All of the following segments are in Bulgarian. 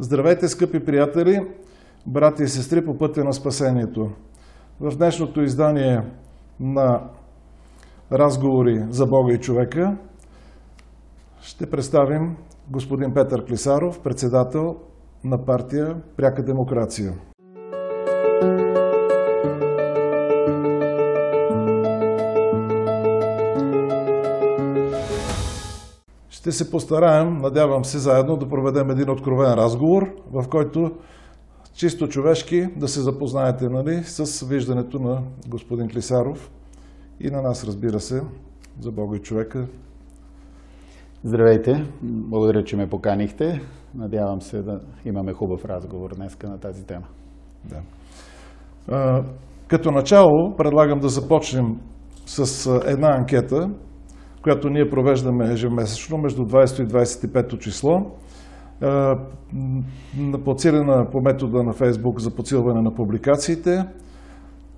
Здравейте, скъпи приятели, брати и сестри по пътя на спасението. В днешното издание на разговори за Бога и човека ще представим господин Петър Клисаров, председател на партия Пряка демокрация. Ще се постараем, надявам се, заедно да проведем един откровен разговор, в който чисто човешки да се запознаете нали, с виждането на господин Клисаров и на нас, разбира се, за Бога и човека. Здравейте, благодаря, че ме поканихте. Надявам се да имаме хубав разговор днес на тази тема. Да. А, като начало предлагам да започнем с една анкета, която ние провеждаме ежемесечно между 20 и 25 число, подсилена по метода на Фейсбук за подсилване на публикациите,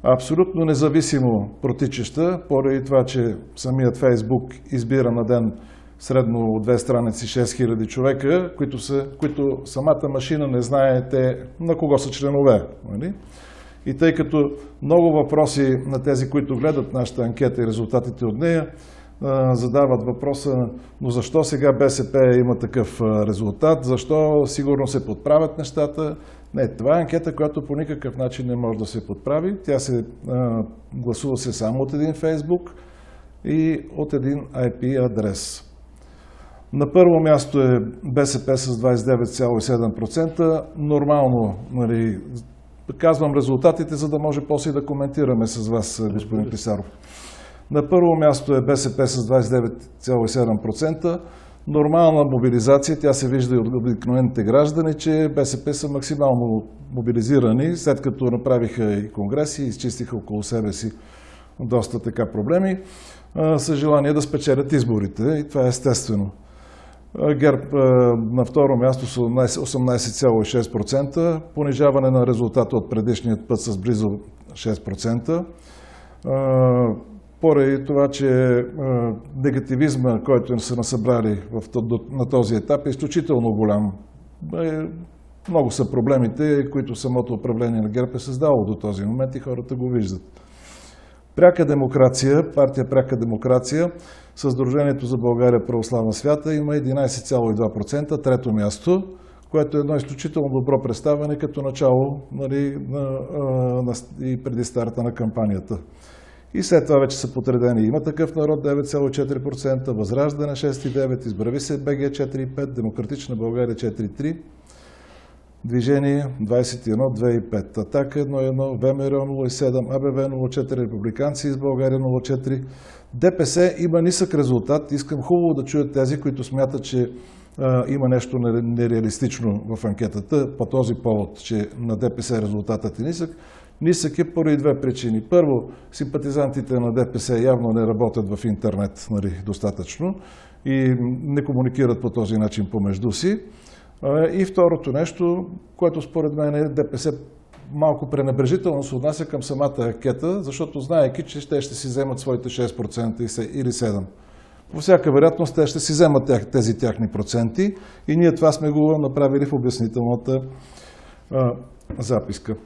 абсолютно независимо протичаща, поради това, че самият Фейсбук избира на ден средно от две страници 6000 човека, които, са, които самата машина не знае те на кого са членове. Нали? И тъй като много въпроси на тези, които гледат нашата анкета и резултатите от нея, задават въпроса, но защо сега БСП има такъв резултат, защо сигурно се подправят нещата. Не, това е анкета, която по никакъв начин не може да се подправи. Тя се гласува се само от един Фейсбук и от един IP адрес. На първо място е БСП с 29,7%. Нормално, нали, казвам резултатите, за да може после да коментираме с вас, господин Писаров. На първо място е БСП с 29,7%. Нормална мобилизация, тя се вижда и от обикновените граждани, че БСП са максимално мобилизирани, след като направиха и конгреси, изчистиха около себе си доста така проблеми, с желание да спечелят изборите и това е естествено. ГЕРБ на второ място с 18,6%, понижаване на резултата от предишният път с близо 6% поради това, че негативизма, който са насъбрали на този етап е изключително голям. Е, много са проблемите, които самото управление на ГЕРБ е създало до този момент и хората го виждат. Пряка демокрация, партия Пряка демокрация, Съдружението за България православна свята има 11,2%, трето място, което е едно изключително добро представяне като начало нали, на, на, и преди старта на кампанията. И след това вече са подредени. Има такъв народ 9,4%, Възраждане 6,9%, Избрави се БГ 4,5%, Демократична България 4,3%, Движение 21,2,5%, Атака 1,1%, ВМРО 0,7%, АБВ 0,4%, Републиканци из България 0,4%. ДПС има нисък резултат. Искам хубаво да чуят тези, които смятат, че а, има нещо нереалистично в анкетата по този повод, че на ДПС резултатът е нисък. Нисък е поради две причини. Първо, симпатизантите на ДПС явно не работят в интернет нали, достатъчно и не комуникират по този начин помежду си. И второто нещо, което според мен е ДПС малко пренебрежително се отнася към самата ракета, защото знаеки, че те ще си вземат своите 6% или 7%. По всяка вероятност те ще си вземат тези тяхни проценти и ние това сме го направили в обяснителната записка.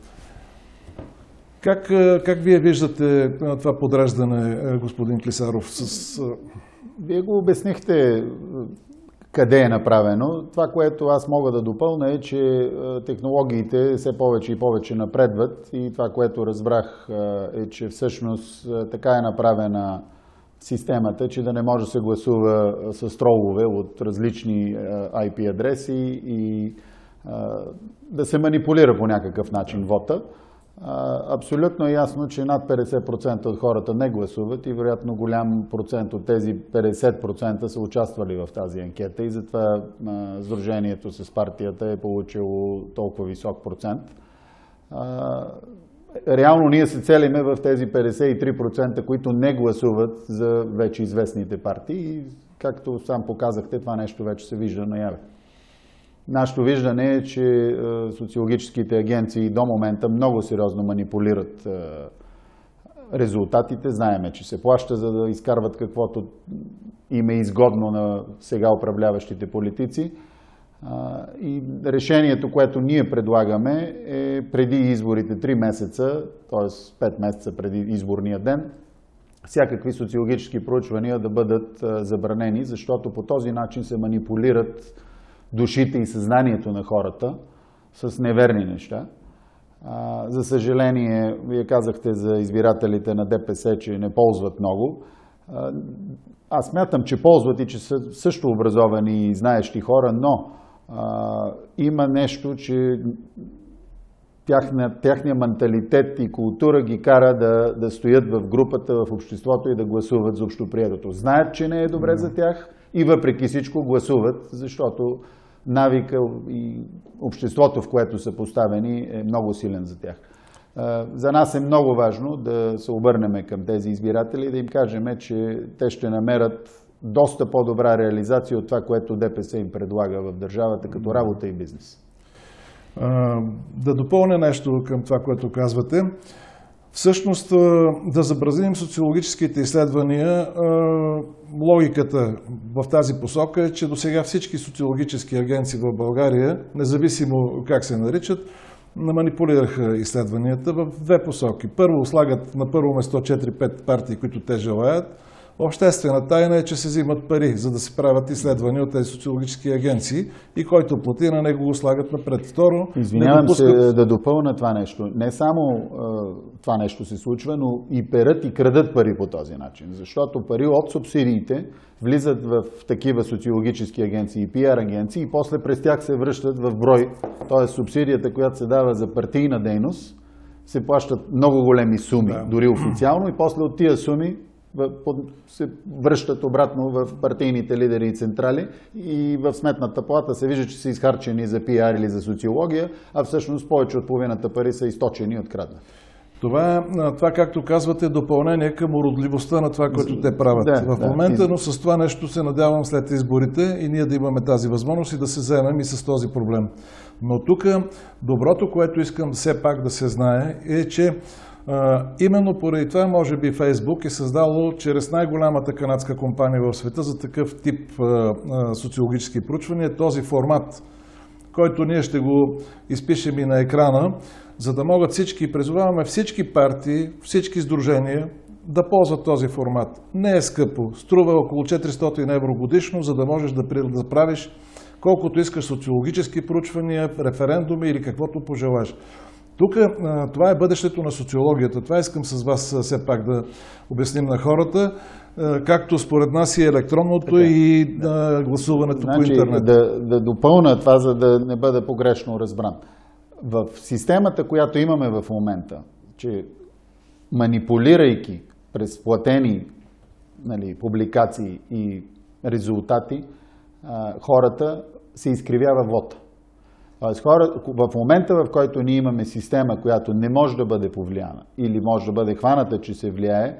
Как, как вие виждате това подреждане, господин Клисаров? С... Вие го обяснихте къде е направено. Това, което аз мога да допълня е, че технологиите все повече и повече напредват и това, което разбрах е, че всъщност така е направена системата, че да не може да се гласува с тролове от различни IP адреси и да се манипулира по някакъв начин вота. Абсолютно ясно, че над 50% от хората не гласуват и вероятно голям процент от тези 50% са участвали в тази анкета и затова Сдружението с партията е получило толкова висок процент. Реално ние се целиме в тези 53%, които не гласуват за вече известните партии и както сам показахте, това нещо вече се вижда наяве. Нашето виждане е, че е, социологическите агенции до момента много сериозно манипулират е, резултатите. Знаеме, че се плаща, за да изкарват каквото им е изгодно на сега управляващите политици. И решението, което ние предлагаме е преди изборите 3 месеца, т.е. 5 месеца преди изборния ден, всякакви социологически проучвания да бъдат забранени, защото по този начин се манипулират душите и съзнанието на хората с неверни неща. За съжаление, вие казахте за избирателите на ДПС, че не ползват много. Аз мятам, че ползват и че са също образовани и знаещи хора, но а, има нещо, че тяхна, тяхния менталитет и култура ги кара да, да стоят в групата, в обществото и да гласуват за общоприетото. Знаят, че не е добре за тях и въпреки всичко гласуват, защото навика и обществото, в което са поставени, е много силен за тях. За нас е много важно да се обърнем към тези избиратели и да им кажем, че те ще намерят доста по-добра реализация от това, което ДПС им предлага в държавата като работа и бизнес. Да допълня нещо към това, което казвате. Всъщност, да забразим социологическите изследвания, логиката в тази посока е, че до сега всички социологически агенции в България, независимо как се наричат, манипулираха изследванията в две посоки. Първо, слагат на първо место 4-5 партии, които те желаят, Обществена тайна е, че се взимат пари, за да се правят изследвания от тези социологически агенции и който плати, на него го слагат напред. Второ, Извинявам допускат... се да допълна това нещо. Не само е, това нещо се случва, но и перат и крадат пари по този начин. Защото пари от субсидиите влизат в такива социологически агенции и пиар агенции и после през тях се връщат в брой. Тоест субсидията, която се дава за партийна дейност, се плащат много големи суми, да. дори официално, и после от тия суми се връщат обратно в партийните лидери и централи и в сметната плата се вижда, че са изхарчени за пиар или за социология, а всъщност повече от половината пари са източени и откраднати. Това, това, както казвате, е допълнение към уродливостта на това, което те правят да, в момента, да, но с това нещо се надявам след изборите и ние да имаме тази възможност и да се заемем и с този проблем. Но тук доброто, което искам все пак да се знае, е, че именно поради това, може би, Фейсбук е създало чрез най-голямата канадска компания в света за такъв тип социологически проучвания този формат, който ние ще го изпишем и на екрана, за да могат всички, призоваваме всички партии, всички сдружения да ползват този формат. Не е скъпо, струва около 400 евро годишно, за да можеш да, да правиш колкото искаш социологически проучвания, референдуми или каквото пожелаш. Тук това е бъдещето на социологията. Това искам с вас все пак да обясним на хората, както според нас и електронното така, и да. гласуването значи, по интернет. Да, да допълна това, за да не бъде погрешно разбран. В системата, която имаме в момента, че манипулирайки през платени нали, публикации и резултати, хората се изкривява вода. Тоест, хора, в момента, в който ние имаме система, която не може да бъде повлияна или може да бъде хваната, че се влияе,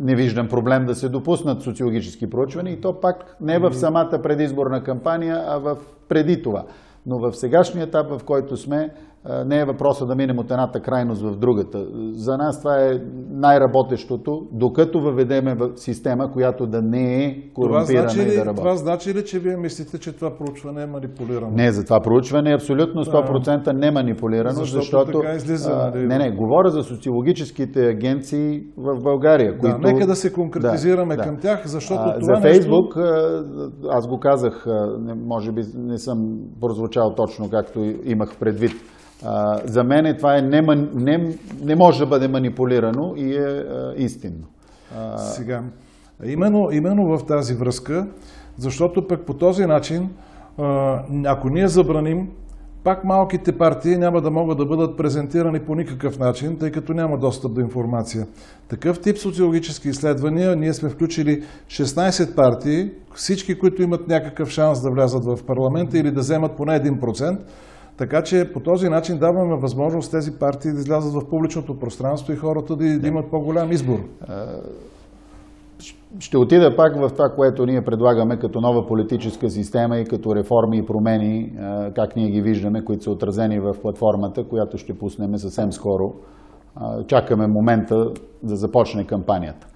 не виждам проблем да се допуснат социологически проучвания и то пак не в самата предизборна кампания, а в преди това. Но в сегашния етап, в който сме, не е въпроса да минем от едната крайност в другата. За нас това е най-работещото, докато въведеме в система, която да не е корумпирана значи ли, и да работи. Това значи ли, че вие мислите, че това проучване е манипулирано? Не, за това проучване е абсолютно 100% не манипулирано, защото... защото така излиза, а, нали? Не, не, говоря за социологическите агенции в България. Да, които... нека да се конкретизираме да, към да. тях, защото а, това За Фейсбук, нещо... аз го казах, може би не съм прозвучал точно както имах предвид, за мен това е не, не, не може да бъде манипулирано и е а, истинно. А... Сега, именно, именно в тази връзка, защото пък по този начин, а, ако ние забраним, пак малките партии няма да могат да бъдат презентирани по никакъв начин, тъй като няма достъп до информация. Такъв тип социологически изследвания, ние сме включили 16 партии, всички, които имат някакъв шанс да влязат в парламента или да вземат поне 1%, така че по този начин даваме възможност тези партии да излязат в публичното пространство и хората да, да имат по-голям избор. Ще отида пак в това, което ние предлагаме като нова политическа система и като реформи и промени, как ние ги виждаме, които са отразени в платформата, която ще пуснем съвсем скоро. Чакаме момента да започне кампанията.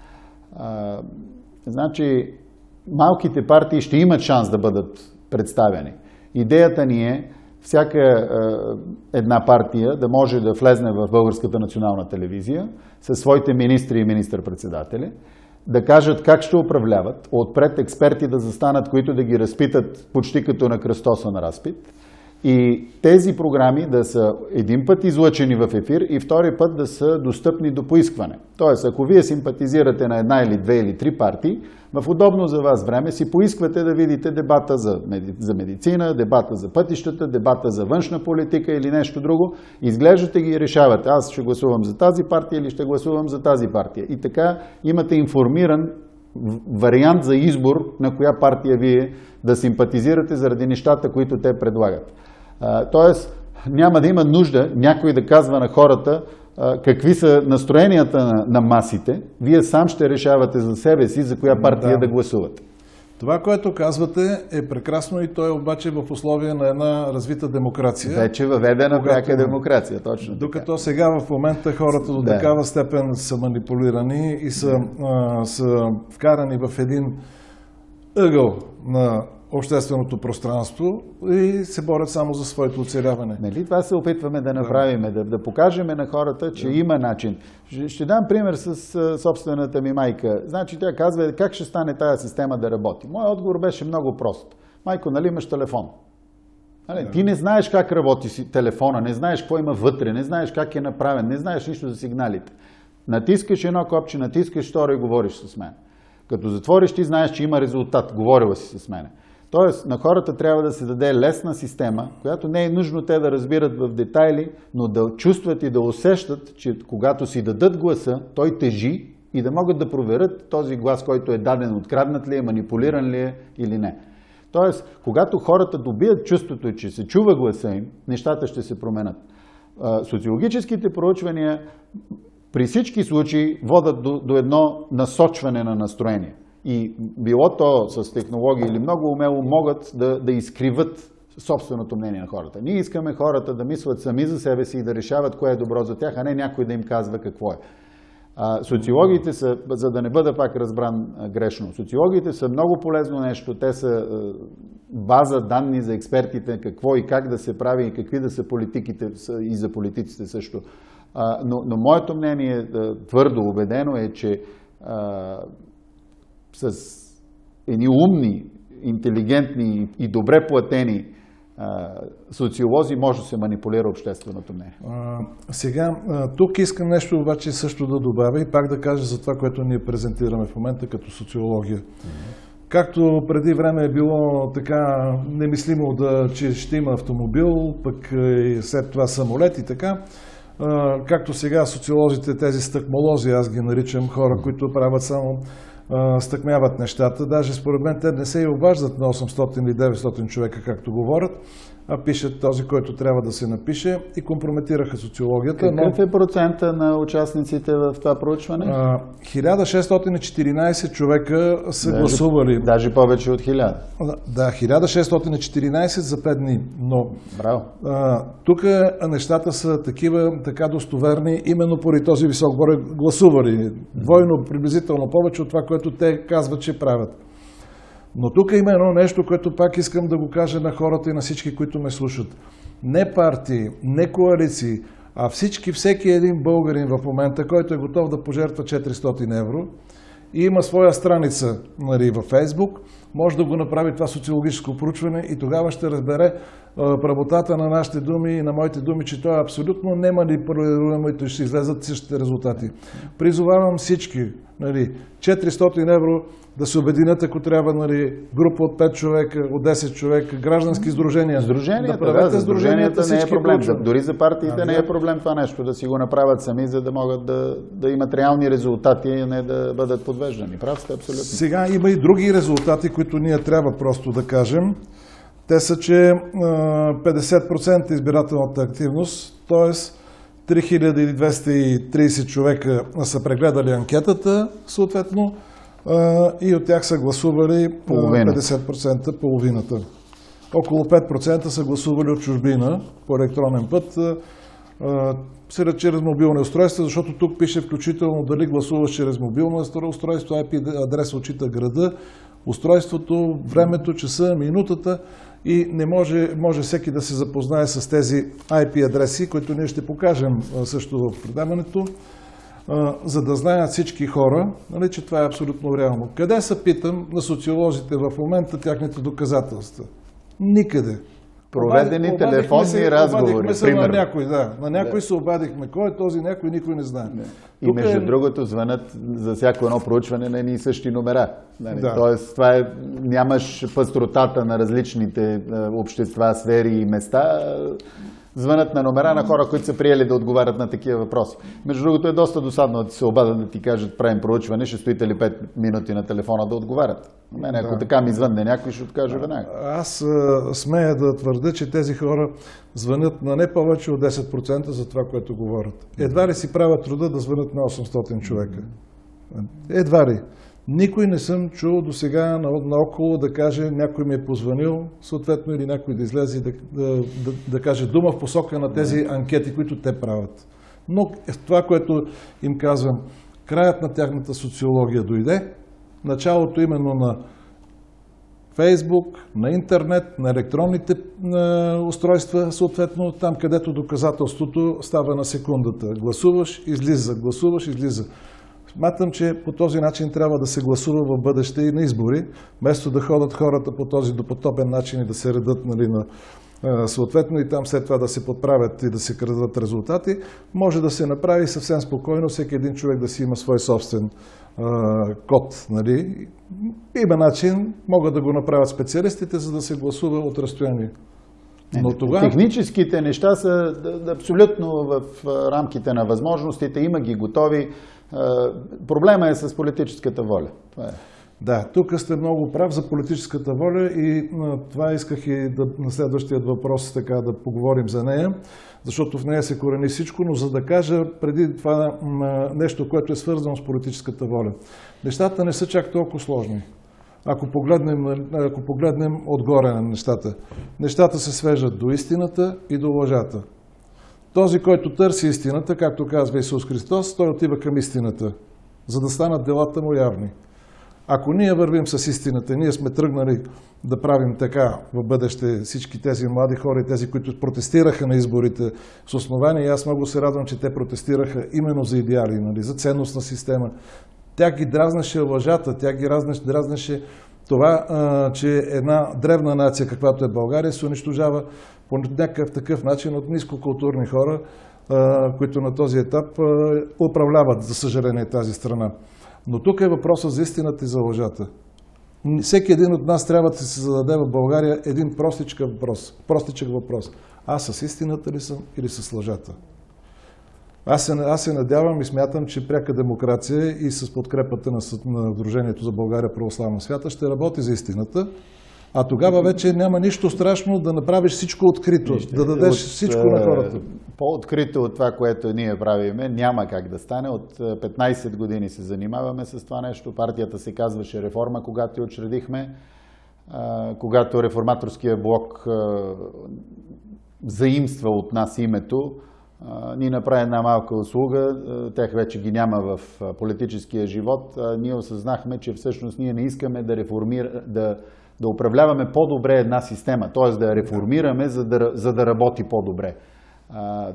Значи, малките партии ще имат шанс да бъдат представени. Идеята ни е всяка е, една партия да може да влезне в Българската национална телевизия със своите министри и министър-председатели, да кажат как ще управляват, отпред експерти да застанат, които да ги разпитат почти като на кръстоса на разпит, и тези програми да са един път излъчени в ефир и втори път да са достъпни до поискване. Тоест, ако вие симпатизирате на една или две или три партии, в удобно за вас време си поисквате да видите дебата за, медицина, дебата за пътищата, дебата за външна политика или нещо друго. Изглеждате ги и решавате. Аз ще гласувам за тази партия или ще гласувам за тази партия. И така имате информиран вариант за избор на коя партия вие да симпатизирате заради нещата, които те предлагат. Тоест, няма да има нужда някой да казва на хората какви са настроенията на, на масите. Вие сам ще решавате за себе си за коя партия да, да гласувате. Това, което казвате, е прекрасно и то е обаче в условия на една развита демокрация. Вече въведена когато, пряка демокрация, точно. Докато така. сега в момента хората до да. такава степен са манипулирани и са, а, са вкарани в един ъгъл на общественото пространство и се борят само за своето оцеляване. Нали това се опитваме да направим, да, да покажем на хората, че да. има начин. Ще, ще дам пример с а, собствената ми майка. Значи тя казва как ще стане тази система да работи. Моят отговор беше много прост. Майко, нали имаш телефон? Нали, да. Ти не знаеш как работи си телефона, не знаеш какво има вътре, не знаеш как е направен, не знаеш нищо за сигналите. Натискаш едно копче, натискаш второ и говориш с мен. Като затвориш, ти знаеш, че има резултат. Говорила си с мене. Тоест, на хората трябва да се даде лесна система, която не е нужно те да разбират в детайли, но да чувстват и да усещат, че когато си дадат гласа, той тежи и да могат да проверят този глас, който е даден, откраднат ли е, манипулиран ли е или не. Тоест, когато хората добият чувството, че се чува гласа им, нещата ще се променят. Социологическите проучвания при всички случаи водат до, до едно насочване на настроение и било то с технологии или много умело могат да, да изкриват собственото мнение на хората. Ние искаме хората да мислят сами за себе си и да решават кое е добро за тях, а не някой да им казва какво е. А, социологиите са, за да не бъда пак разбран а, грешно, социологиите са много полезно нещо. Те са а, база данни за експертите, какво и как да се прави и какви да са политиките и за политиците също. А, но, но моето мнение, твърдо убедено е, че с едни умни, интелигентни и добре платени социолози може да се манипулира общественото мнение. А, сега, тук искам нещо обаче също да добавя и пак да кажа за това, което ние презентираме в момента като социология. Mm-hmm. Както преди време е било така немислимо да, че ще има автомобил, пък и след това самолет и така, както сега социолозите, тези стъкмолози, аз ги наричам хора, които правят само стъкмяват нещата. Даже според мен те не се и обаждат на 800 или 900 човека, както говорят, а пишат този, който трябва да се напише и компрометираха социологията. Какъв но... е процента на участниците в това проучване? 1614 човека са даже, гласували. Даже повече от 1000. Да, 1614 за 5 дни. Но Браво. А, тук нещата са такива, така достоверни, именно поради този висок брой гласували. Двойно, приблизително повече от това, което те казват, че правят. Но тук има едно нещо, което пак искам да го кажа на хората и на всички, които ме слушат. Не партии, не коалиции, а всички, всеки един българин в момента, който е готов да пожертва 400 евро и има своя страница нали, във Фейсбук, може да го направи това социологическо проучване и тогава ще разбере правотата на нашите думи и на моите думи, че това е абсолютно неманипулируемо и ще излезат същите резултати. Призовавам всички, нали, 400 евро да се обединят, ако трябва, нали, група от 5 човека, от 10 човека, граждански сдружения. Сдруженията, да, правете да, сдруженията, не е проблем. Получат. Дори за партиите а, не е проблем това нещо, да си го направят сами, за да могат да, да имат реални резултати, а не да бъдат подвеждани. Прав сте абсолютно. Сега има и други резултати, които ние трябва просто да кажем. Те са, че 50% избирателната активност, т.е. 3230 човека са прегледали анкетата, съответно, и от тях са гласували Половина. 50%, половината. Около 5% са гласували от чужбина по електронен път. Сред чрез мобилни устройства, защото тук пише включително дали гласуваш чрез мобилно устройство, IP адрес отчита града, устройството, времето, часа, минутата и не може, може всеки да се запознае с тези IP адреси, които ние ще покажем също в предаването, за да знаят всички хора, нали, че това е абсолютно реално. Къде са, питам, на социолозите в момента тяхните доказателства? Никъде. Проведени обадихме телефонни се, разговори, се на някой, да. На някой да. се обадихме. Кой е този някой, никой не знае. Не. И Тук между е... другото звънат за всяко едно проучване на едни и същи номера. Нали? Да. Тоест, това е, нямаш пастротата на различните е, общества, сфери и места звънат на номера на хора, които са приели да отговарят на такива въпроси. Между другото е доста досадно да се обадят да ти кажат правим проучване, ще стоите ли 5 минути на телефона да отговарят. На мен ако да. така ми звънне някой, ще откаже веднага. Аз а, смея да твърда, че тези хора звънят на не повече от 10% за това, което говорят. Едва ли си правят труда да звънят на 800 човека. Едва ли. Никой не съм чул до сега наоколо да каже някой ми е позвонил, съответно или някой да излезе и да, да, да, да каже дума в посока на тези анкети, които те правят. Но това, което им казвам, краят на тяхната социология дойде, началото именно на Фейсбук, на интернет, на електронните устройства, съответно там, където доказателството става на секундата. Гласуваш, излиза, гласуваш, излиза. Смятам, че по този начин трябва да се гласува в бъдеще и на избори, вместо да ходят хората по този допотопен начин и да се редат нали, на, съответно и там след това да се подправят и да се крадат резултати, може да се направи съвсем спокойно, всеки един човек да си има свой собствен а, код. Нали. Има начин, могат да го направят специалистите, за да се гласува от разстояние. Но тогава... Техническите неща са абсолютно в рамките на възможностите, има ги готови. Проблема е с политическата воля. Това е. Да, тук сте много прав за политическата воля и това исках и да, на следващия въпрос така да поговорим за нея, защото в нея се корени всичко, но за да кажа преди това нещо, което е свързано с политическата воля. Нещата не са чак толкова сложни. Ако погледнем, ако погледнем отгоре на нещата. Нещата се свежат до истината и до лъжата. Този, който търси истината, както казва Исус Христос, той отива към истината, за да станат делата му явни. Ако ние вървим с истината, ние сме тръгнали да правим така в бъдеще всички тези млади хора и тези, които протестираха на изборите с основание, аз много се радвам, че те протестираха именно за идеали, нали, за ценностна система. Тя ги дразнеше лъжата, тя ги дразнеше това, че една древна нация, каквато е България, се унищожава по някакъв такъв начин от нискокултурни хора, които на този етап управляват, за съжаление, тази страна. Но тук е въпросът за истината и за лъжата. Всеки един от нас трябва да се зададе в България един простичък въпрос. Простичък въпрос. Аз с истината ли съм или с лъжата? Аз се, аз се надявам и смятам, че пряка демокрация и с подкрепата на, на Дружението за България православна свята ще работи за истината, а тогава вече няма нищо страшно да направиш всичко открито, Вижте, да дадеш от, всичко на хората. По-открито от това, което ние правиме, няма как да стане. От 15 години се занимаваме с това нещо. Партията се казваше реформа, когато я учредихме. Когато реформаторския блок заимства от нас името, ни направи една малка услуга, тях вече ги няма в политическия живот. Ние осъзнахме, че всъщност ние не искаме да, реформира, да, да управляваме по-добре една система, т.е. да я реформираме, за да, за да работи по-добре.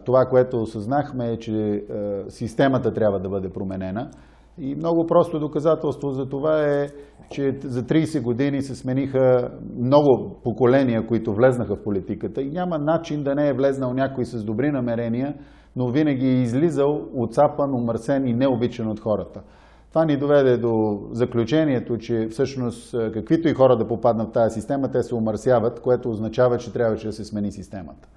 Това, което осъзнахме е, че системата трябва да бъде променена. И много просто доказателство за това е, че за 30 години се смениха много поколения, които влезнаха в политиката и няма начин да не е влезнал някой с добри намерения, но винаги е излизал отцапан, умърсен и необичан от хората. Това ни доведе до заключението, че всъщност каквито и хора да попаднат в тази система, те се умърсяват, което означава, че трябваше да се смени системата.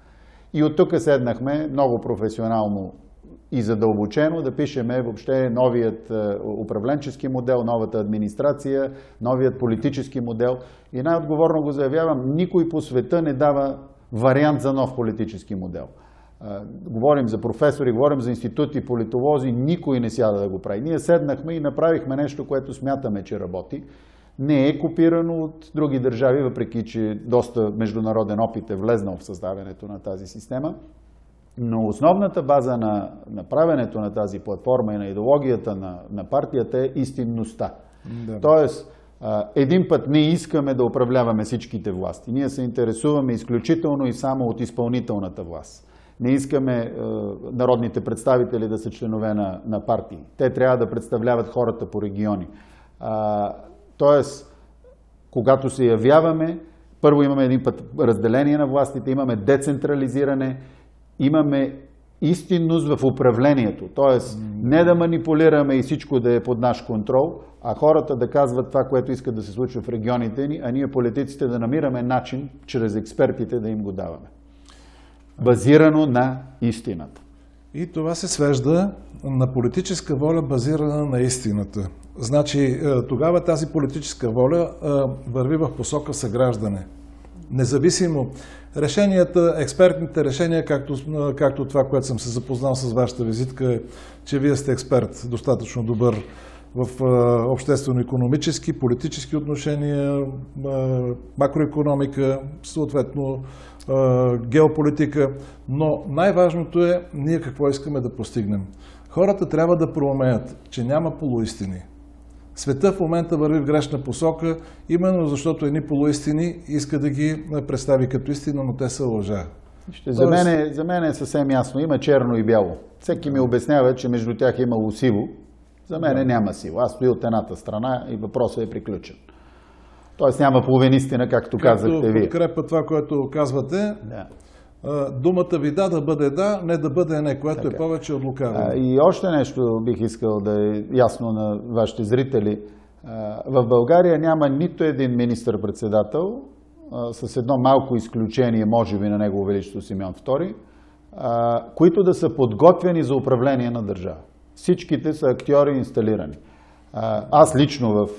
И от тук седнахме много професионално и задълбочено да пишеме въобще новият е, управленчески модел, новата администрация, новият политически модел. И най-отговорно го заявявам, никой по света не дава вариант за нов политически модел. Говорим за професори, говорим за институти, политолози, никой не сяда да го прави. Ние седнахме и направихме нещо, което смятаме, че работи. Не е копирано от други държави, въпреки че доста международен опит е влезнал в създаването на тази система. Но основната база на направенето на тази платформа и на идеологията на, на партията е истинността. Да. Тоест, Един път ние искаме да управляваме всичките власти. Ние се интересуваме изключително и само от изпълнителната власт. Не искаме е, народните представители да са членове на, на партии. Те трябва да представляват хората по региони. А, тоест, когато се явяваме, първо имаме един път разделение на властите, имаме децентрализиране, имаме истинност в управлението. Тоест, не да манипулираме и всичко да е под наш контрол, а хората да казват това, което искат да се случва в регионите ни, а ние политиците да намираме начин, чрез експертите да им го даваме. Базирано на истината. И това се свежда на политическа воля, базирана на истината. Значи, е, тогава тази политическа воля е, върви в посока съграждане. Независимо решенията, експертните решения, както, е, както това, което съм се запознал с вашата визитка, е, че вие сте експерт, достатъчно добър в обществено-економически, политически отношения, макроекономика, съответно геополитика. Но най-важното е ние какво искаме да постигнем. Хората трябва да проумеят, че няма полуистини. Света в момента върви в грешна посока, именно защото едни полуистини иска да ги представи като истина, но те са лъжа. Ще, за, мен е, за мен е съвсем ясно. Има черно и бяло. Всеки ми обяснява, че между тях е имало сиво. За мен да. няма сила. Аз стоя от едната страна и въпросът е приключен. Тоест няма половин истина, както, както казахте вие. подкрепа това, което казвате. Да. Думата ви да да бъде да, не да бъде не, което така. е повече от лукаве. И още нещо бих искал да е ясно на вашите зрители. В България няма нито един министър-председател, с едно малко изключение, може би на Негово Величество Симеон II, които да са подготвени за управление на държава. Всичките са актьори инсталирани. Аз лично в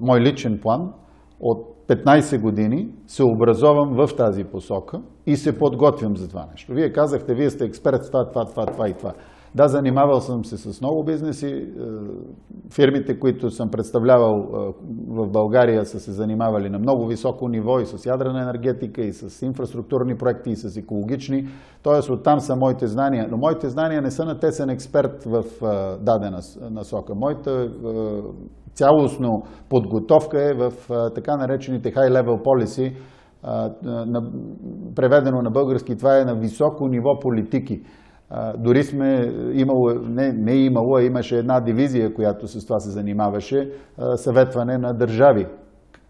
мой личен план от 15 години се образовам в тази посока и се подготвям за това нещо. Вие казахте, вие сте експерт в това, това, това, това и това. Да, занимавал съм се с много бизнеси. Е, фирмите, които съм представлявал е, в България, са се занимавали на много високо ниво и с ядрена енергетика, и с инфраструктурни проекти, и с екологични. Тоест, оттам са моите знания. Но моите знания не са на тесен експерт в е, дадена насока. Моята цялостно подготовка е в така наречените high-level policy, преведено на български, това е на високо ниво политики. Дори сме имало, не, не е имало, а имаше една дивизия, която с това се занимаваше, съветване на държави.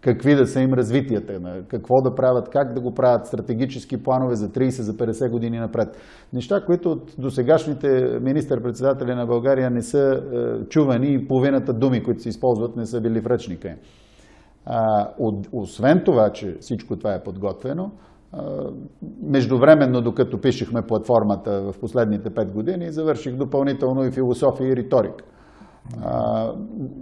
Какви да са им развитията, какво да правят, как да го правят, стратегически планове за 30, за 50 години напред. Неща, които от досегашните министър-председатели на България не са чувани и половината думи, които се използват, не са били в ръчника. освен това, че всичко това е подготвено, Междувременно, докато пишехме платформата в последните пет години, завърших допълнително и философия и риторика.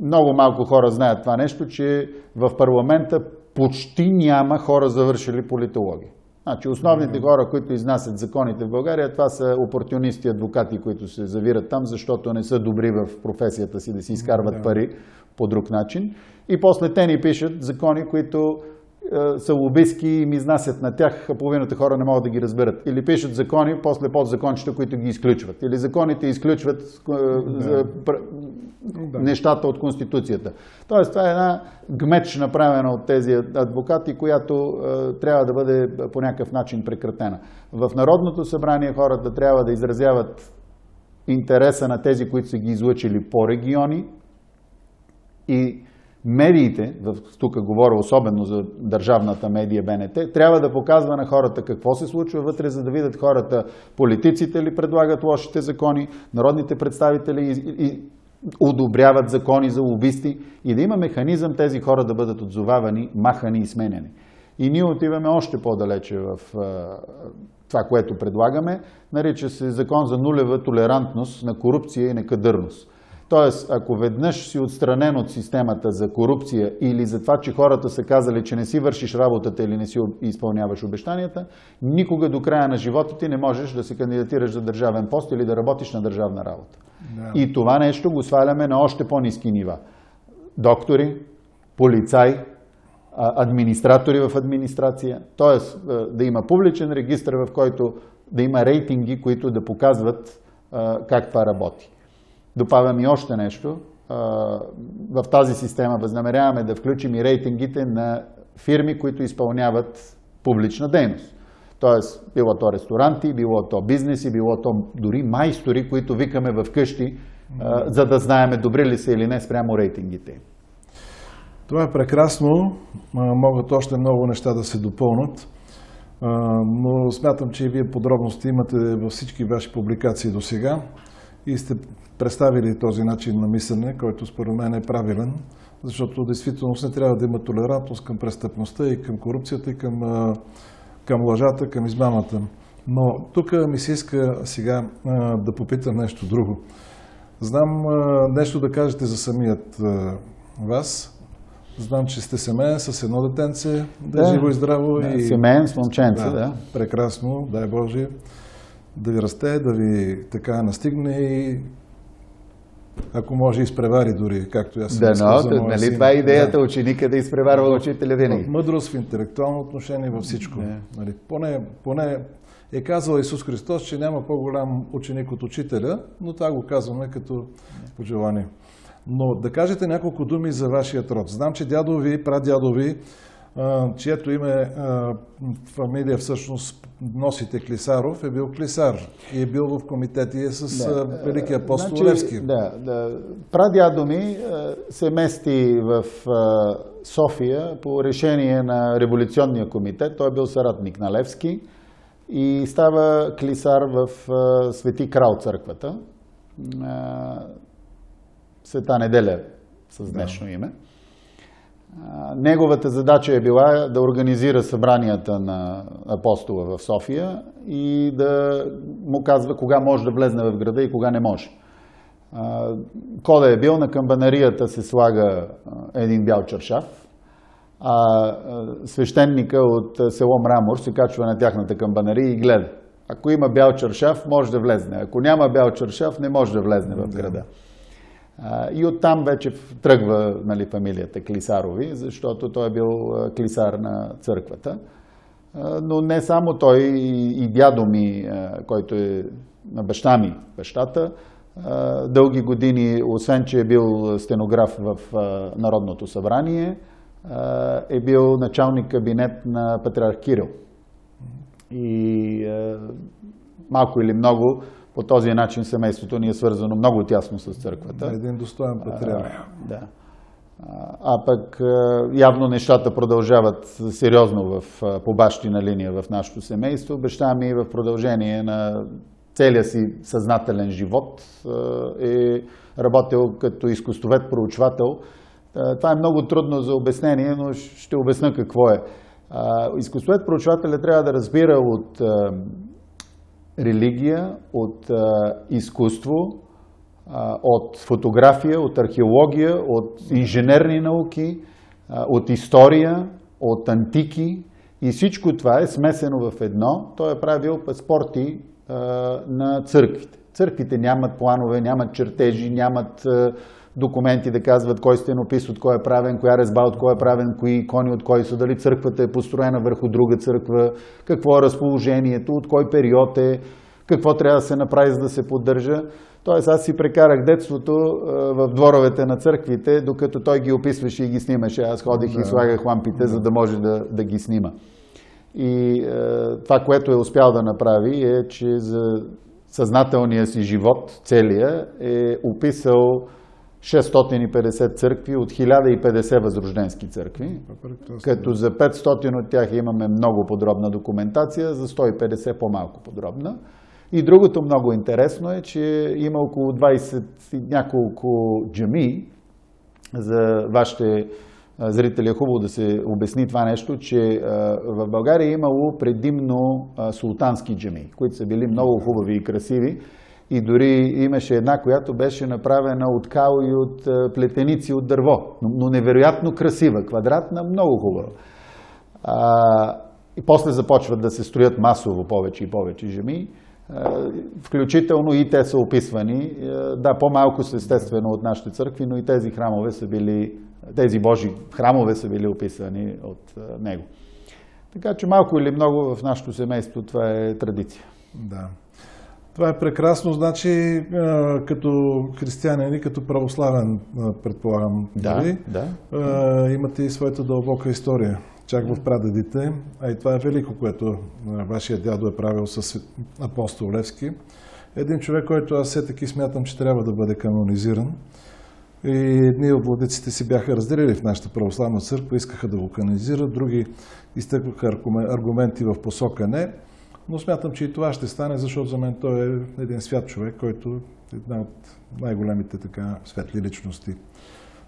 Много малко хора знаят това нещо, че в парламента почти няма хора завършили политология. Значи основните хора, които изнасят законите в България, това са опортунисти адвокати, които се завират там, защото не са добри в професията си да си изкарват пари по друг начин. И после те ни пишат закони, които са лобистки и ми изнасят на тях, а половината хора не могат да ги разберат. Или пишат закони, после подзакончета, които ги изключват. Или законите изключват е, да. да. нещата от Конституцията. Тоест, това е една гмеч, направена от тези адвокати, която е, трябва да бъде по някакъв начин прекратена. В Народното събрание хората трябва да изразяват интереса на тези, които са ги излъчили по региони и медиите, тук говоря особено за държавната медия БНТ, трябва да показва на хората какво се случва вътре, за да видят хората, политиците ли предлагат лошите закони, народните представители и, и одобряват закони за лобисти и да има механизъм тези хора да бъдат отзовавани, махани и сменяни. И ние отиваме още по-далече в това, което предлагаме. Нарича се закон за нулева толерантност на корупция и некадърност. Тоест, ако веднъж си отстранен от системата за корупция или за това, че хората са казали, че не си вършиш работата или не си изпълняваш обещанията, никога до края на живота ти не можеш да се кандидатираш за държавен пост или да работиш на държавна работа. Да. И това нещо го сваляме на още по-низки нива. Доктори, полицаи, администратори в администрация, т.е. да има публичен регистр, в който да има рейтинги, които да показват как това работи. Добавям и още нещо. в тази система възнамеряваме да включим и рейтингите на фирми, които изпълняват публична дейност. Тоест, било то ресторанти, било то бизнеси, било то дори майстори, които викаме в къщи, за да знаеме добри ли са или не спрямо рейтингите. Това е прекрасно. Могат още много неща да се допълнат. Но смятам, че и вие подробности имате във всички ваши публикации до сега и сте представили този начин на мислене, който според мен е правилен, защото действително не трябва да има толерантност към престъпността и към корупцията и към, към лъжата, към измамата. Но тук ми се иска сега да попитам нещо друго. Знам нещо да кажете за самият вас. Знам, че сте семейен с едно детенце, да, е живо и здраво. Да, и... Семейен с момченце, да, да. Прекрасно, дай Боже, да ви расте, да ви така настигне и ако може изпревари дори, както аз съм да, но, нали, това е идеята, да. ученика да изпреварва учителя винаги. В мъдрост, в интелектуално отношение, във всичко. Нали, поне, поне е казал Исус Христос, че няма по-голям ученик от учителя, но това го казваме като пожелание. Но да кажете няколко думи за вашият род. Знам, че дядо ви, прадядо ви, чието име фамилия всъщност носите Клисаров, е бил Клисар и е бил в комитети с да, Великия апостол значи, Левски. Да, да. Прадядо ми се мести в София по решение на революционния комитет. Той е бил съратник на Левски и става Клисар в Свети Крал църквата. Света неделя с днешно да. име. Неговата задача е била да организира събранията на апостола в София и да му казва кога може да влезне в града и кога не може. Кода е бил, на камбанарията се слага един бял чаршав, а свещеника от село Мрамор се качва на тяхната камбанария и гледа. Ако има бял чаршав, може да влезне. Ако няма бял чаршав, не може да влезне в града. И оттам вече тръгва нали, фамилията Клисарови, защото той е бил клисар на църквата. Но не само той, и дядо ми, който е на баща ми, бащата, дълги години, освен че е бил стенограф в Народното събрание, е бил началник кабинет на патриарх Кирил. И малко или много по този начин семейството ни е свързано много тясно с църквата. Един достоен патриарх. Да. А пък явно нещата продължават сериозно в, по бащина линия в нашето семейство. Баща ми в продължение на целия си съзнателен живот е работил като изкуствовед, проучвател. Това е много трудно за обяснение, но ще обясна какво е. Изкуствовед проучвателя трябва да разбира от религия, от а, изкуство, а, от фотография, от археология, от инженерни науки, а, от история, от антики. И всичко това е смесено в едно. Той е правил паспорти а, на църквите. Църквите нямат планове, нямат чертежи, нямат а, документи да казват кой стенопис от кой е правен, коя резба от кой е правен, кои икони от кой са, дали църквата е построена върху друга църква, какво е разположението, от кой период е, какво трябва да се направи, за да се поддържа. Тоест аз си прекарах детството в дворовете на църквите, докато той ги описваше и ги снимаше. Аз ходих да. и слагах лампите, за да може да, да ги снима. И е, това, което е успял да направи, е, че за съзнателния си живот, целия, е описал 650 църкви от 1050 възрожденски църкви, като за 500 от тях имаме много подробна документация, за 150 по-малко подробна. И другото много интересно е, че има около 20 няколко джами, за вашите зрители е хубаво да се обясни това нещо, че в България е имало предимно султански джами, които са били много хубави и красиви. И дори имаше една, която беше направена от као и от плетеници от дърво. Но невероятно красива, квадратна, много хубава. А, и после започват да се строят масово повече и повече жеми. Включително и те са описвани. Да, по-малко са естествено от нашите църкви, но и тези храмове са били, тези Божи храмове са били описани от него. Така че малко или много в нашето семейство това е традиция. Да. Това е прекрасно, значи като християнин и като православен, предполагам, да, нали? да. имате и своята дълбока история, чак в прадедите, а и това е велико, което вашия дядо е правил с апостол Левски. Един човек, който аз все таки смятам, че трябва да бъде канонизиран. И едни от владиците си бяха разделили в нашата православна църква, искаха да го канонизират, други изтъкваха аргументи в посока не. Но смятам, че и това ще стане, защото за мен той е един свят човек, който е една от най-големите така светли личности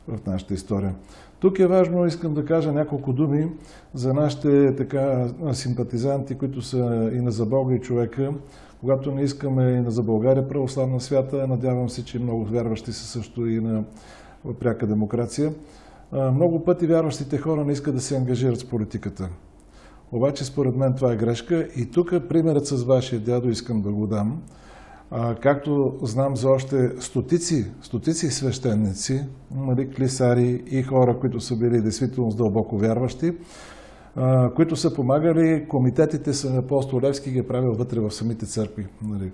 в нашата история. Тук е важно, искам да кажа няколко думи за нашите така симпатизанти, които са и на за Бога и човека. Когато не искаме и на за България православна свята, надявам се, че много вярващи са също и на пряка демокрация. Много пъти вярващите хора не искат да се ангажират с политиката. Обаче според мен това е грешка и тук примерът с вашия дядо искам да го дам. А, както знам за още стотици, стотици свещеници, нали, клисари и хора, които са били действително дълбоко вярващи, а, които са помагали, комитетите са апостол Левски ги е правил вътре в самите църкви. Нали.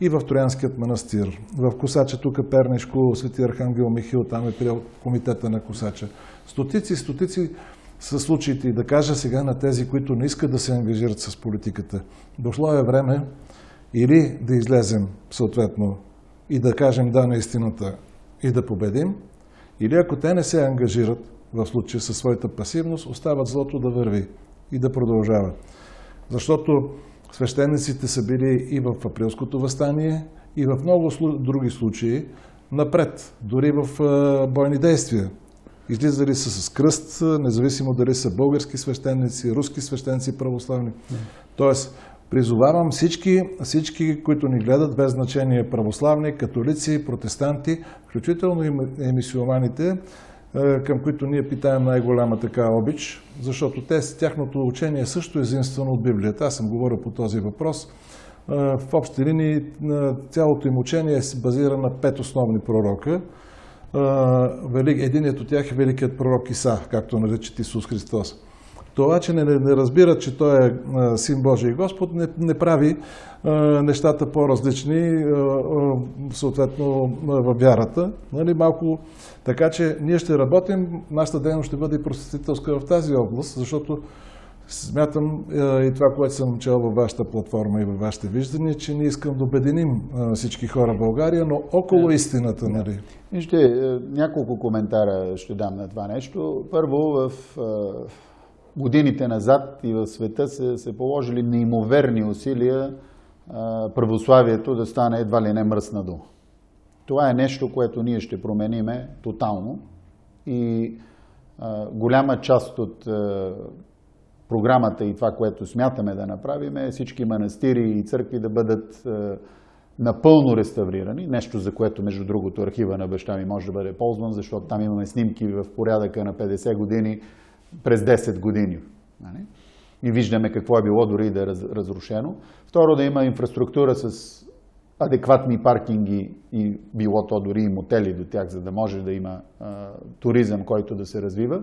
И в Троянският манастир, в Косача, тук Пернишко, Свети Архангел Михил, там е приел комитета на Косача. Стотици, стотици са случаите и да кажа сега на тези, които не искат да се ангажират с политиката. Дошло е време или да излезем съответно и да кажем да на истината и да победим, или ако те не се ангажират в случая със своята пасивност, остават злото да върви и да продължава. Защото свещениците са били и в априлското възстание, и в много други случаи напред, дори в бойни действия. Излизали са с кръст, независимо дали са български свещеници, руски свещеници, православни. Тоест, призовавам всички, всички, които ни гледат, без значение православни, католици, протестанти, включително и мисиоманите, към които ние питаем най-голяма така обич, защото те, тяхното учение също е изинствено от Библията. Аз съм говорил по този въпрос. В общи линии цялото им учение е базира на пет основни пророка – Единият от тях е великият пророк Иса, както наричат Исус Христос. Това, че не, не разбират, че Той е Син Божий и Господ, не, не прави а, нещата по-различни, съответно, във вярата. Нали, малко, така че ние ще работим, нашата дейност ще бъде и просветителска в тази област, защото Смятам и това, което съм чел във вашата платформа и във вашите виждания, че ние искам да обединим всички хора в България, но около истината, нали? Вижте, няколко коментара ще дам на това нещо. Първо, в годините назад и в света се, се положили неимоверни усилия православието да стане едва ли не мръсна дума. Това е нещо, което ние ще промениме тотално и голяма част от програмата и това, което смятаме да направим е всички манастири и църкви да бъдат е, напълно реставрирани, нещо за което, между другото, архива на баща ми може да бъде ползван, защото там имаме снимки в порядъка на 50 години през 10 години. Нали? И виждаме какво е било дори да е разрушено. Второ, да има инфраструктура с адекватни паркинги и било то дори и мотели до тях, за да може да има а, туризъм, който да се развива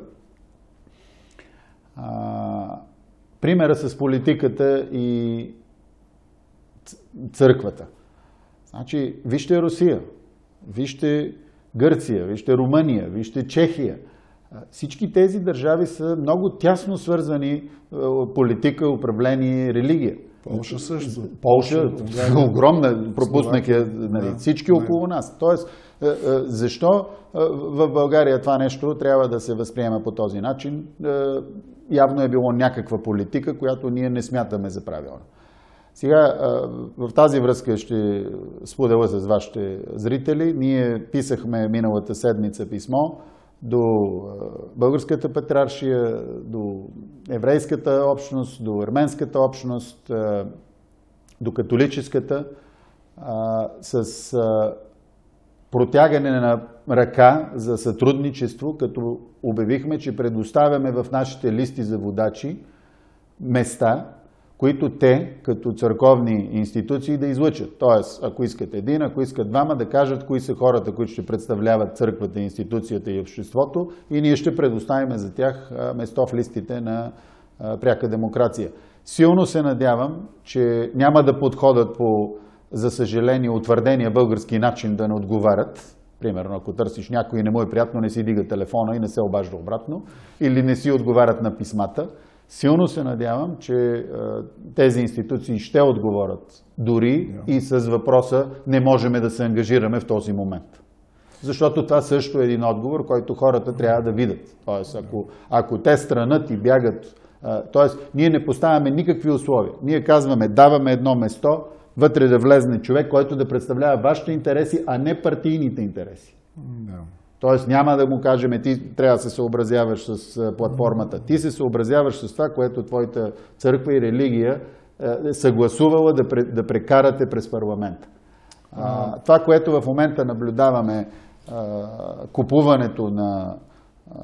примера с политиката и църквата. Значи, вижте Русия, вижте Гърция, вижте Румъния, вижте Чехия. Всички тези държави са много тясно свързани политика, управление, религия. Полша също. Полша, огромна, пропуснах я, нали, всички около нас. Тоест, защо в България това нещо трябва да се възприема по този начин? явно е било някаква политика, която ние не смятаме за правилна. Сега, в тази връзка ще споделя с вашите зрители. Ние писахме миналата седмица писмо до Българската патриаршия, до еврейската общност, до арменската общност, до католическата, с протягане на ръка за сътрудничество, като обявихме, че предоставяме в нашите листи за водачи места, които те, като църковни институции, да излъчат. Тоест, ако искат един, ако искат двама, да кажат кои са хората, които ще представляват църквата, институцията и обществото и ние ще предоставим за тях место в листите на пряка демокрация. Силно се надявам, че няма да подходят по за съжаление, утвърдения български начин да не отговарят. Примерно, ако търсиш някой и не му е приятно, не си дига телефона и не се обажда обратно, или не си отговарят на писмата. Силно се надявам, че тези институции ще отговорят дори и с въпроса не можем да се ангажираме в този момент. Защото това също е един отговор, който хората трябва да видят. Тоест, ако, ако те странат и бягат, т.е. ние не поставяме никакви условия. Ние казваме, даваме едно место, вътре да влезне човек, който да представлява вашите интереси, а не партийните интереси. Да. Тоест няма да му кажем, ти трябва да се съобразяваш с платформата. Ти се съобразяваш с това, което твоята църква и религия е съгласувала да, да прекарате през парламента. А, това, което в момента наблюдаваме, а, купуването на а,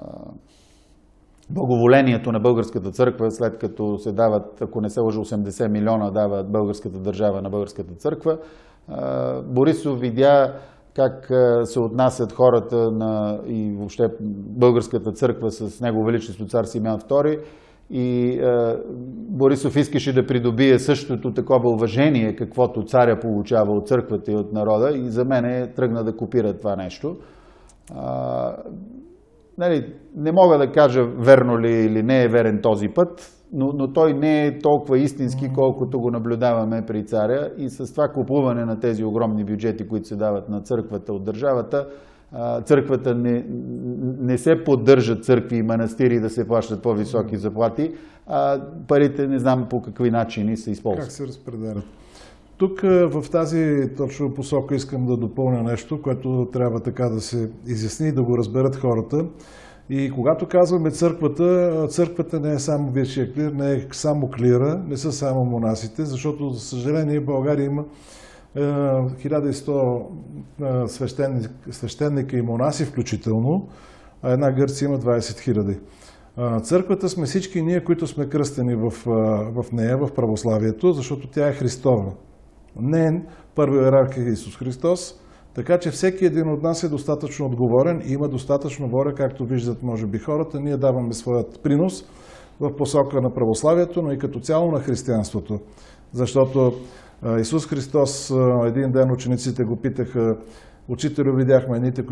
благоволението на българската църква, след като се дават, ако не се лъжа, 80 милиона дава българската държава на българската църква, Борисов видя как се отнасят хората на, и въобще българската църква с Него Величество цар Симеон II и е, Борисов искаше да придобие същото такова уважение, каквото царя получава от църквата и от народа и за мен е тръгна да копира това нещо. Нали, не мога да кажа верно ли или не е верен този път, но, но той не е толкова истински, колкото го наблюдаваме при царя и с това купуване на тези огромни бюджети, които се дават на църквата от държавата, църквата не, не се поддържат църкви и манастири да се плащат по-високи заплати, а парите не знам по какви начини се използват. Как се разпределят? Тук в тази точно посока искам да допълня нещо, което трябва така да се изясни и да го разберат хората. И когато казваме църквата, църквата не е само висшия клир, не е само клира, не са само монасите, защото, за съжаление, в България има 1100 свещеник, свещеника и монаси включително, а една Гърция има 20 000. Църквата сме всички ние, които сме кръстени в, в нея, в православието, защото тя е Христова. Не е първа иерархия Исус Христос, така че всеки един от нас е достатъчно отговорен и има достатъчно воля, както виждат, може би, хората. Ние даваме своят принос в посока на православието, но и като цяло на християнството. Защото Исус Христос, един ден учениците го питаха, Учителю, видяхме едните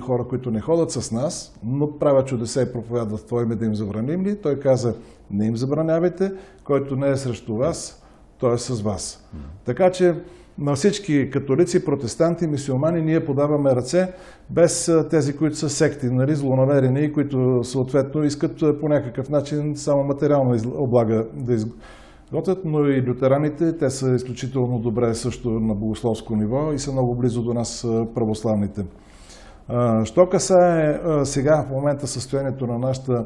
хора, които не ходят с нас, но правят чудеса и проповядват Твое да им забраним ли? Той каза, не им забранявайте, който не е срещу вас, той е с вас. Така че на всички католици, протестанти, мисиомани ние подаваме ръце, без тези, които са секти, нали, злонаверени, които съответно искат по някакъв начин само материална облага да изготвят, но и лютераните, те са изключително добре също на богословско ниво и са много близо до нас православните. Що касае сега в момента състоянието на нашата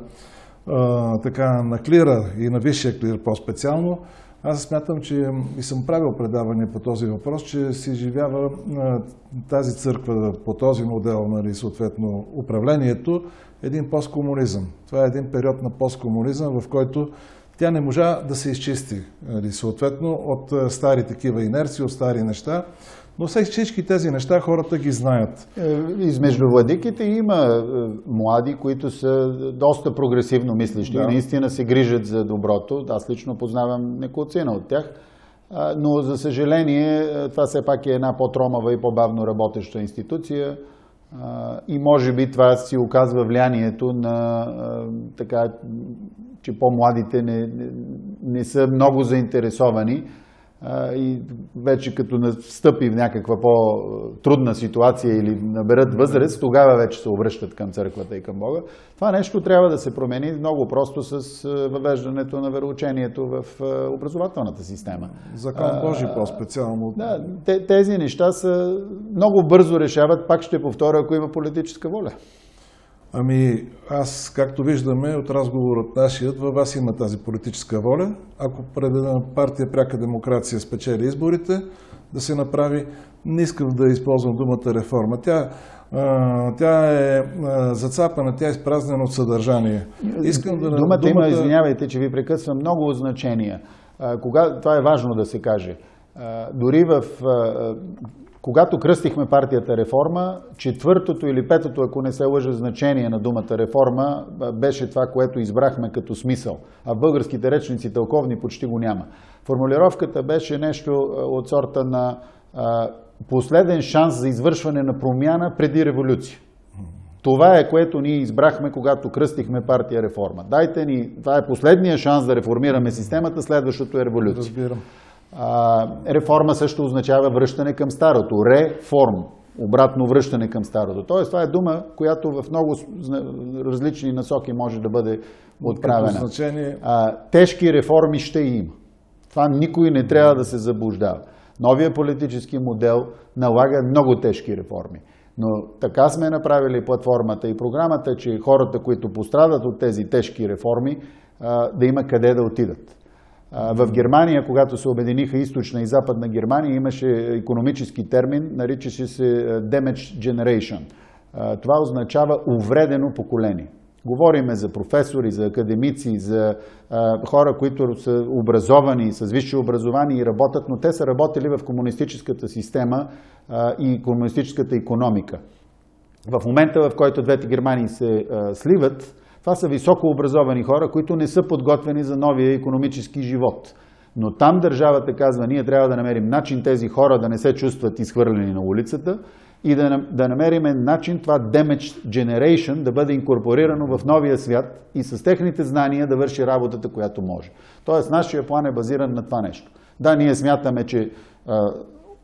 така на клира и на висшия клир по-специално, аз смятам, че и съм правил предаване по този въпрос, че се изживява тази църква по този модел, нали, съответно управлението, един посткомунизъм. Това е един период на посткомунизъм, в който тя не можа да се изчисти, нали, съответно, от стари такива инерции, от стари неща. Но всички тези неща хората ги знаят. Е, измежду владиките има е, млади, които са доста прогресивно мислещи да. и наистина се грижат за доброто. Аз лично познавам неколцина от тях. Но, за съжаление, е, това все пак е една по-тромава и по-бавно работеща институция. И може би това си оказва влиянието на така, че по-младите не, не, не са много заинтересовани и вече като настъпи в някаква по-трудна ситуация или наберат възраст, тогава вече се обръщат към църквата и към Бога. Това нещо трябва да се промени много просто с въвеждането на вероучението в образователната система. Закон Божи по-специално. Да, тези неща са много бързо решават, пак ще повторя, ако има политическа воля. Ами, аз, както виждаме от разговорът нашият, във вас има тази политическа воля. Ако партия Пряка демокрация спечели изборите, да се направи, не искам да използвам думата реформа. Тя, а, тя е а, зацапана, тя е изпразнена от съдържание. Искам да, думата, думата има, извинявайте, че ви прекъсвам, много значения. А, кога, това е важно да се каже. А, дори в когато кръстихме партията реформа, четвъртото или петото, ако не се лъжа, значение на думата реформа беше това, което избрахме като смисъл. А в българските речници тълковни почти го няма. Формулировката беше нещо от сорта на последен шанс за извършване на промяна преди революция. Това е което ние избрахме, когато кръстихме партия реформа. Дайте ни, това е последния шанс да реформираме системата, следващото е революция. Разбирам. А, реформа също означава връщане към старото. Реформ. Обратно връщане към старото. Тоест, това е дума, която в много различни насоки може да бъде отправена. Значение... А, тежки реформи ще има. Това никой не трябва да се заблуждава. Новия политически модел налага много тежки реформи. Но така сме направили платформата и програмата, че хората, които пострадат от тези тежки реформи, да има къде да отидат. В Германия, когато се обединиха източна и западна Германия, имаше економически термин, наричаше се damage generation. Това означава увредено поколение. Говориме за професори, за академици, за хора, които са образовани, с висше образование и работят, но те са работили в комунистическата система и комунистическата економика. В момента, в който двете Германии се сливат, това са високо образовани хора, които не са подготвени за новия економически живот. Но там държавата казва, ние трябва да намерим начин тези хора да не се чувстват изхвърлени на улицата и да, да намерим начин това damage generation да бъде инкорпорирано в новия свят и с техните знания да върши работата, която може. Тоест, нашия план е базиран на това нещо. Да, ние смятаме, че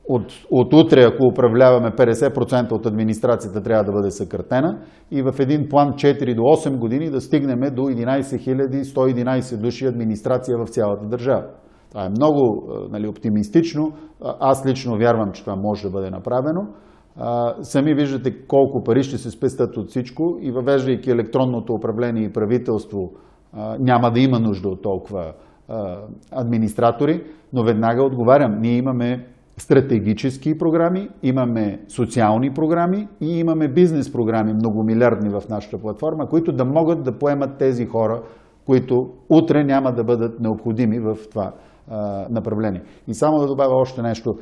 от, от утре, ако управляваме 50% от администрацията трябва да бъде съкратена и в един план 4 до 8 години да стигнем до 11 111 души администрация в цялата държава. Това е много нали, оптимистично. Аз лично вярвам, че това може да бъде направено. А, сами виждате колко пари ще се спестят от всичко и въвеждайки електронното управление и правителство, а, няма да има нужда от толкова а, администратори, но веднага отговарям, ние имаме стратегически програми, имаме социални програми и имаме бизнес програми, многомилиардни в нашата платформа, които да могат да поемат тези хора, които утре няма да бъдат необходими в това а, направление. И само да добавя още нещо.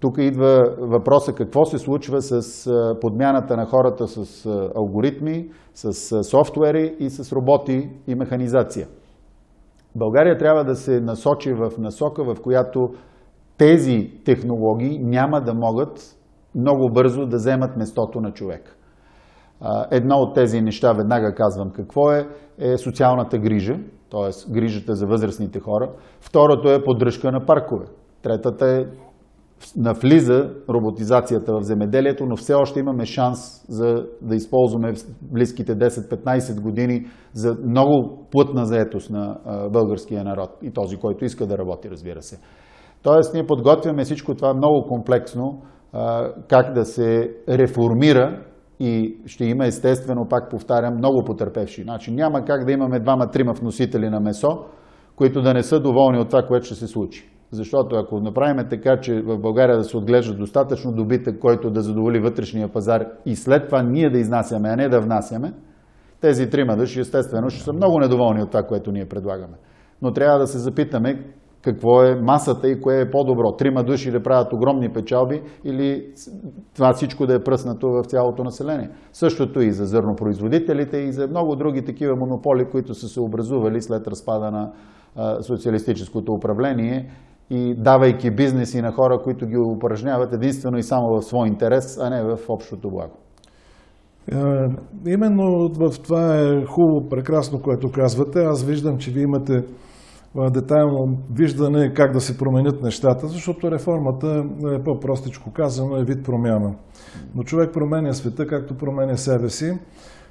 Тук идва въпроса какво се случва с подмяната на хората с алгоритми, с софтуери и с роботи и механизация. България трябва да се насочи в насока, в която тези технологии няма да могат много бързо да вземат местото на човек. Едно от тези неща, веднага казвам какво е, е социалната грижа, т.е. грижата за възрастните хора. Второто е поддръжка на паркове. Третата е навлиза роботизацията в земеделието, но все още имаме шанс за да използваме в близките 10-15 години за много плътна заетост на българския народ и този, който иска да работи, разбира се. Тоест, ние подготвяме всичко това много комплексно, как да се реформира и ще има естествено, пак повтарям, много потърпевши. Значи няма как да имаме двама-трима вносители на месо, които да не са доволни от това, което ще се случи. Защото ако направим така, че в България да се отглежда достатъчно добитък, който да задоволи вътрешния пазар и след това ние да изнасяме, а не да внасяме, тези трима души естествено ще са много недоволни от това, което ние предлагаме. Но трябва да се запитаме какво е масата и кое е по-добро. Трима души да правят огромни печалби или това всичко да е пръснато в цялото население. Същото и за зърнопроизводителите и за много други такива монополи, които са се образували след разпада на социалистическото управление и давайки бизнеси на хора, които ги упражняват единствено и само в свой интерес, а не в общото благо. Е, именно в това е хубаво, прекрасно, което казвате. Аз виждам, че ви имате детайлно виждане как да се променят нещата, защото реформата е по-простичко казано, е вид промяна. Но човек променя света, както променя себе си.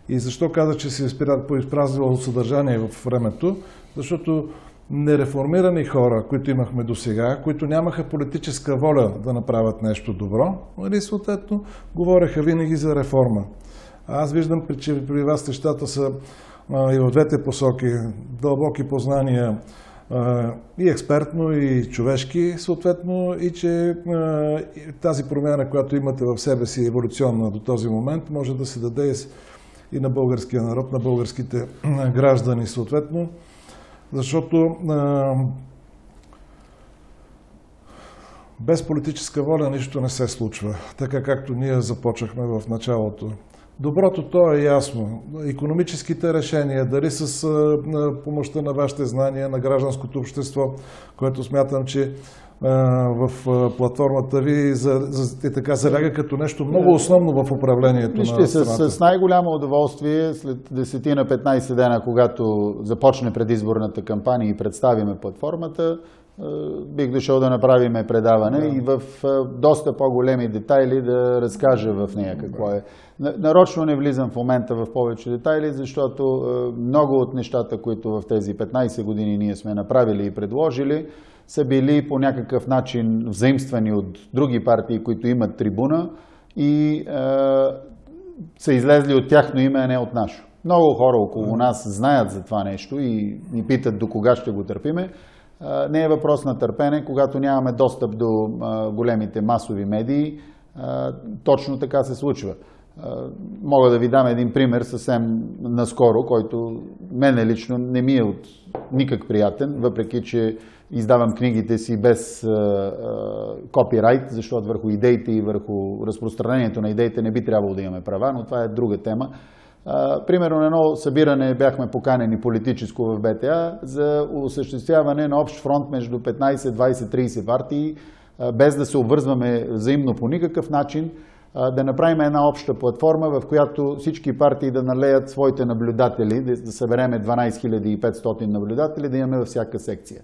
И защо каза, че се поизпразнило съдържание в времето? Защото нереформирани хора, които имахме до сега, които нямаха политическа воля да направят нещо добро, нали, съответно говореха винаги за реформа. Аз виждам, че при вас нещата са а, и в двете посоки дълбоки познания а, и експертно, и човешки, съответно, и че тази промяна, която имате в себе си, еволюционна до този момент, може да се даде и на българския народ, на българските граждани, съответно защото без политическа воля нищо не се случва. Така както ние започнахме в началото Доброто то е ясно. Економическите решения, дали с помощта на вашите знания, на гражданското общество, което смятам, че в платформата ви за, за, е така заляга като нещо много основно в управлението Вижте, на страната. С, с най-голямо удоволствие след 10 на 15 дена, когато започне предизборната кампания и представиме платформата, бих дошъл да направим предаване да. и в доста по-големи детайли да разкажа в нея какво е. Нарочно не влизам в момента в повече детайли, защото много от нещата, които в тези 15 години ние сме направили и предложили, са били по някакъв начин взаимствани от други партии, които имат трибуна и е, са излезли от тяхно име, а не от нашо. Много хора около нас знаят за това нещо и ни питат до кога ще го търпиме. Не е въпрос на търпене, когато нямаме достъп до големите масови медии. Точно така се случва. Мога да ви дам един пример съвсем наскоро, който мене лично не ми е от никак приятен, въпреки че издавам книгите си без копирайт, защото върху идеите и върху разпространението на идеите не би трябвало да имаме права, но това е друга тема. Примерно на едно събиране бяхме поканени политическо в БТА за осъществяване на общ фронт между 15, 20, 30 партии, без да се обвързваме взаимно по никакъв начин, да направим една обща платформа, в която всички партии да налеят своите наблюдатели, да събереме 12 500 наблюдатели, да имаме във всяка секция.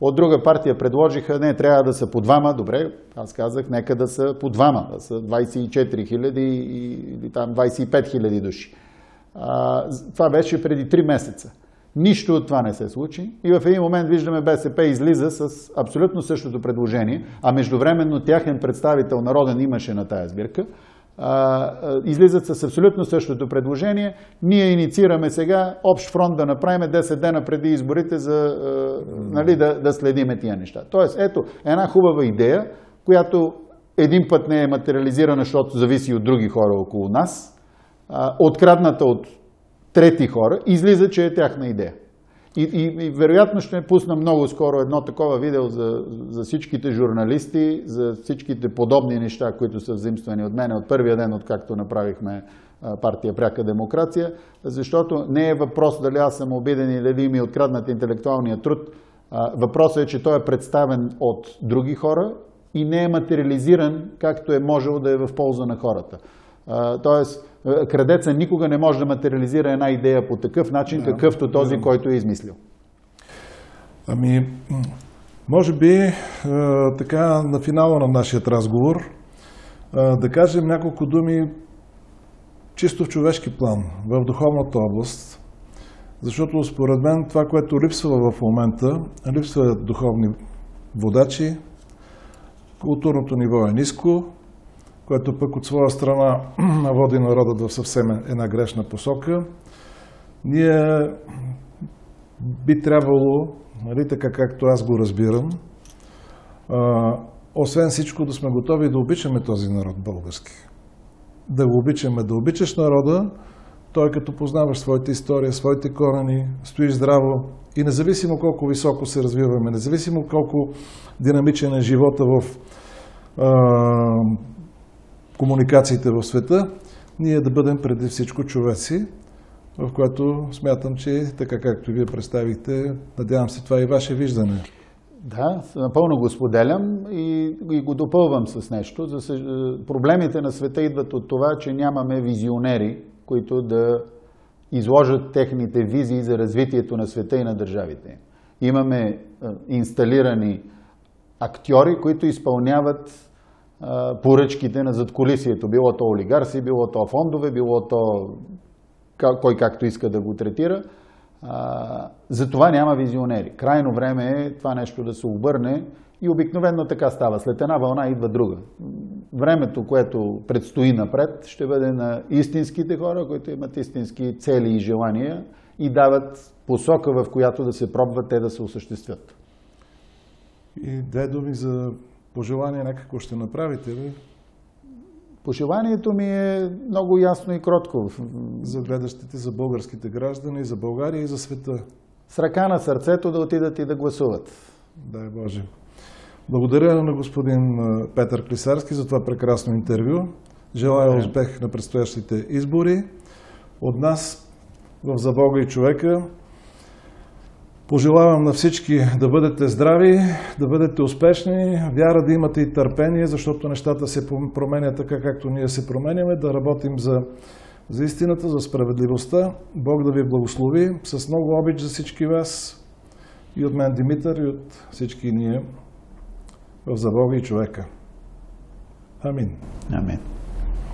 От друга партия предложиха, не, трябва да са по двама. Добре, аз казах, нека да са по двама, да са 24 хиляди или там 25 хиляди души. Това беше преди 3 месеца. Нищо от това не се случи и в един момент виждаме БСП излиза с абсолютно същото предложение, а междувременно тяхен представител народен имаше на тая сбирка, излизат с абсолютно същото предложение. Ние инициираме сега общ фронт да направим 10 дена преди изборите, за нали, да, да следиме тия неща. Тоест, ето, една хубава идея, която един път не е материализирана, защото зависи от други хора около нас, открадната от трети хора, излиза, че е тяхна идея. И, и, и вероятно ще пусна много скоро едно такова видео за, за всичките журналисти, за всичките подобни неща, които са взаимствани от мен от първия ден, откакто направихме партия Пряка демокрация, защото не е въпрос дали аз съм обиден и дали ми е откраднат интелектуалния труд. Въпросът е, че той е представен от други хора и не е материализиран, както е можел да е в полза на хората. Тоест, крадеца никога не може да материализира една идея по такъв начин, да, какъвто този, да. който е измислил. Ами, може би така на финала на нашия разговор да кажем няколко думи чисто в човешки план, в духовната област, защото според мен това, което липсва в момента, липсва духовни водачи, културното ниво е ниско, което пък от своя страна води народът в съвсем една грешна посока. Ние би трябвало, нали, така както аз го разбирам, а, освен всичко да сме готови да обичаме този народ български. Да го обичаме, да обичаш народа, той като познаваш своята история, своите корени, стоиш здраво и независимо колко високо се развиваме, независимо колко динамичен е живота в а, комуникациите в света, ние да бъдем преди всичко човеци, в което смятам, че така както вие представихте, надявам се това е и ваше виждане. Да, напълно го споделям и, и го допълвам с нещо. За, проблемите на света идват от това, че нямаме визионери, които да изложат техните визии за развитието на света и на държавите. Имаме инсталирани актьори, които изпълняват поръчките на задколисието. Било то олигарси, било то фондове, било то кой както иска да го третира. За това няма визионери. Крайно време е това нещо да се обърне и обикновено така става. След една вълна идва друга. Времето, което предстои напред, ще бъде на истинските хора, които имат истински цели и желания и дават посока, в която да се пробват те да се осъществят. И две думи за пожелание някакво ще направите ли? Пожеланието ми е много ясно и кротко. За гледащите, за българските граждани, за България и за света. С ръка на сърцето да отидат и да гласуват. Дай Боже. Благодаря на господин Петър Клисарски за това прекрасно интервю. Желая успех на предстоящите избори. От нас в За Бога и човека пожелавам на всички да бъдете здрави, да бъдете успешни, вяра да имате и търпение, защото нещата се променят така, както ние се променяме, да работим за, за истината, за справедливостта. Бог да ви благослови с много обич за всички вас и от мен Димитър и от всички ние в За Бога и човека. Амин. Амин.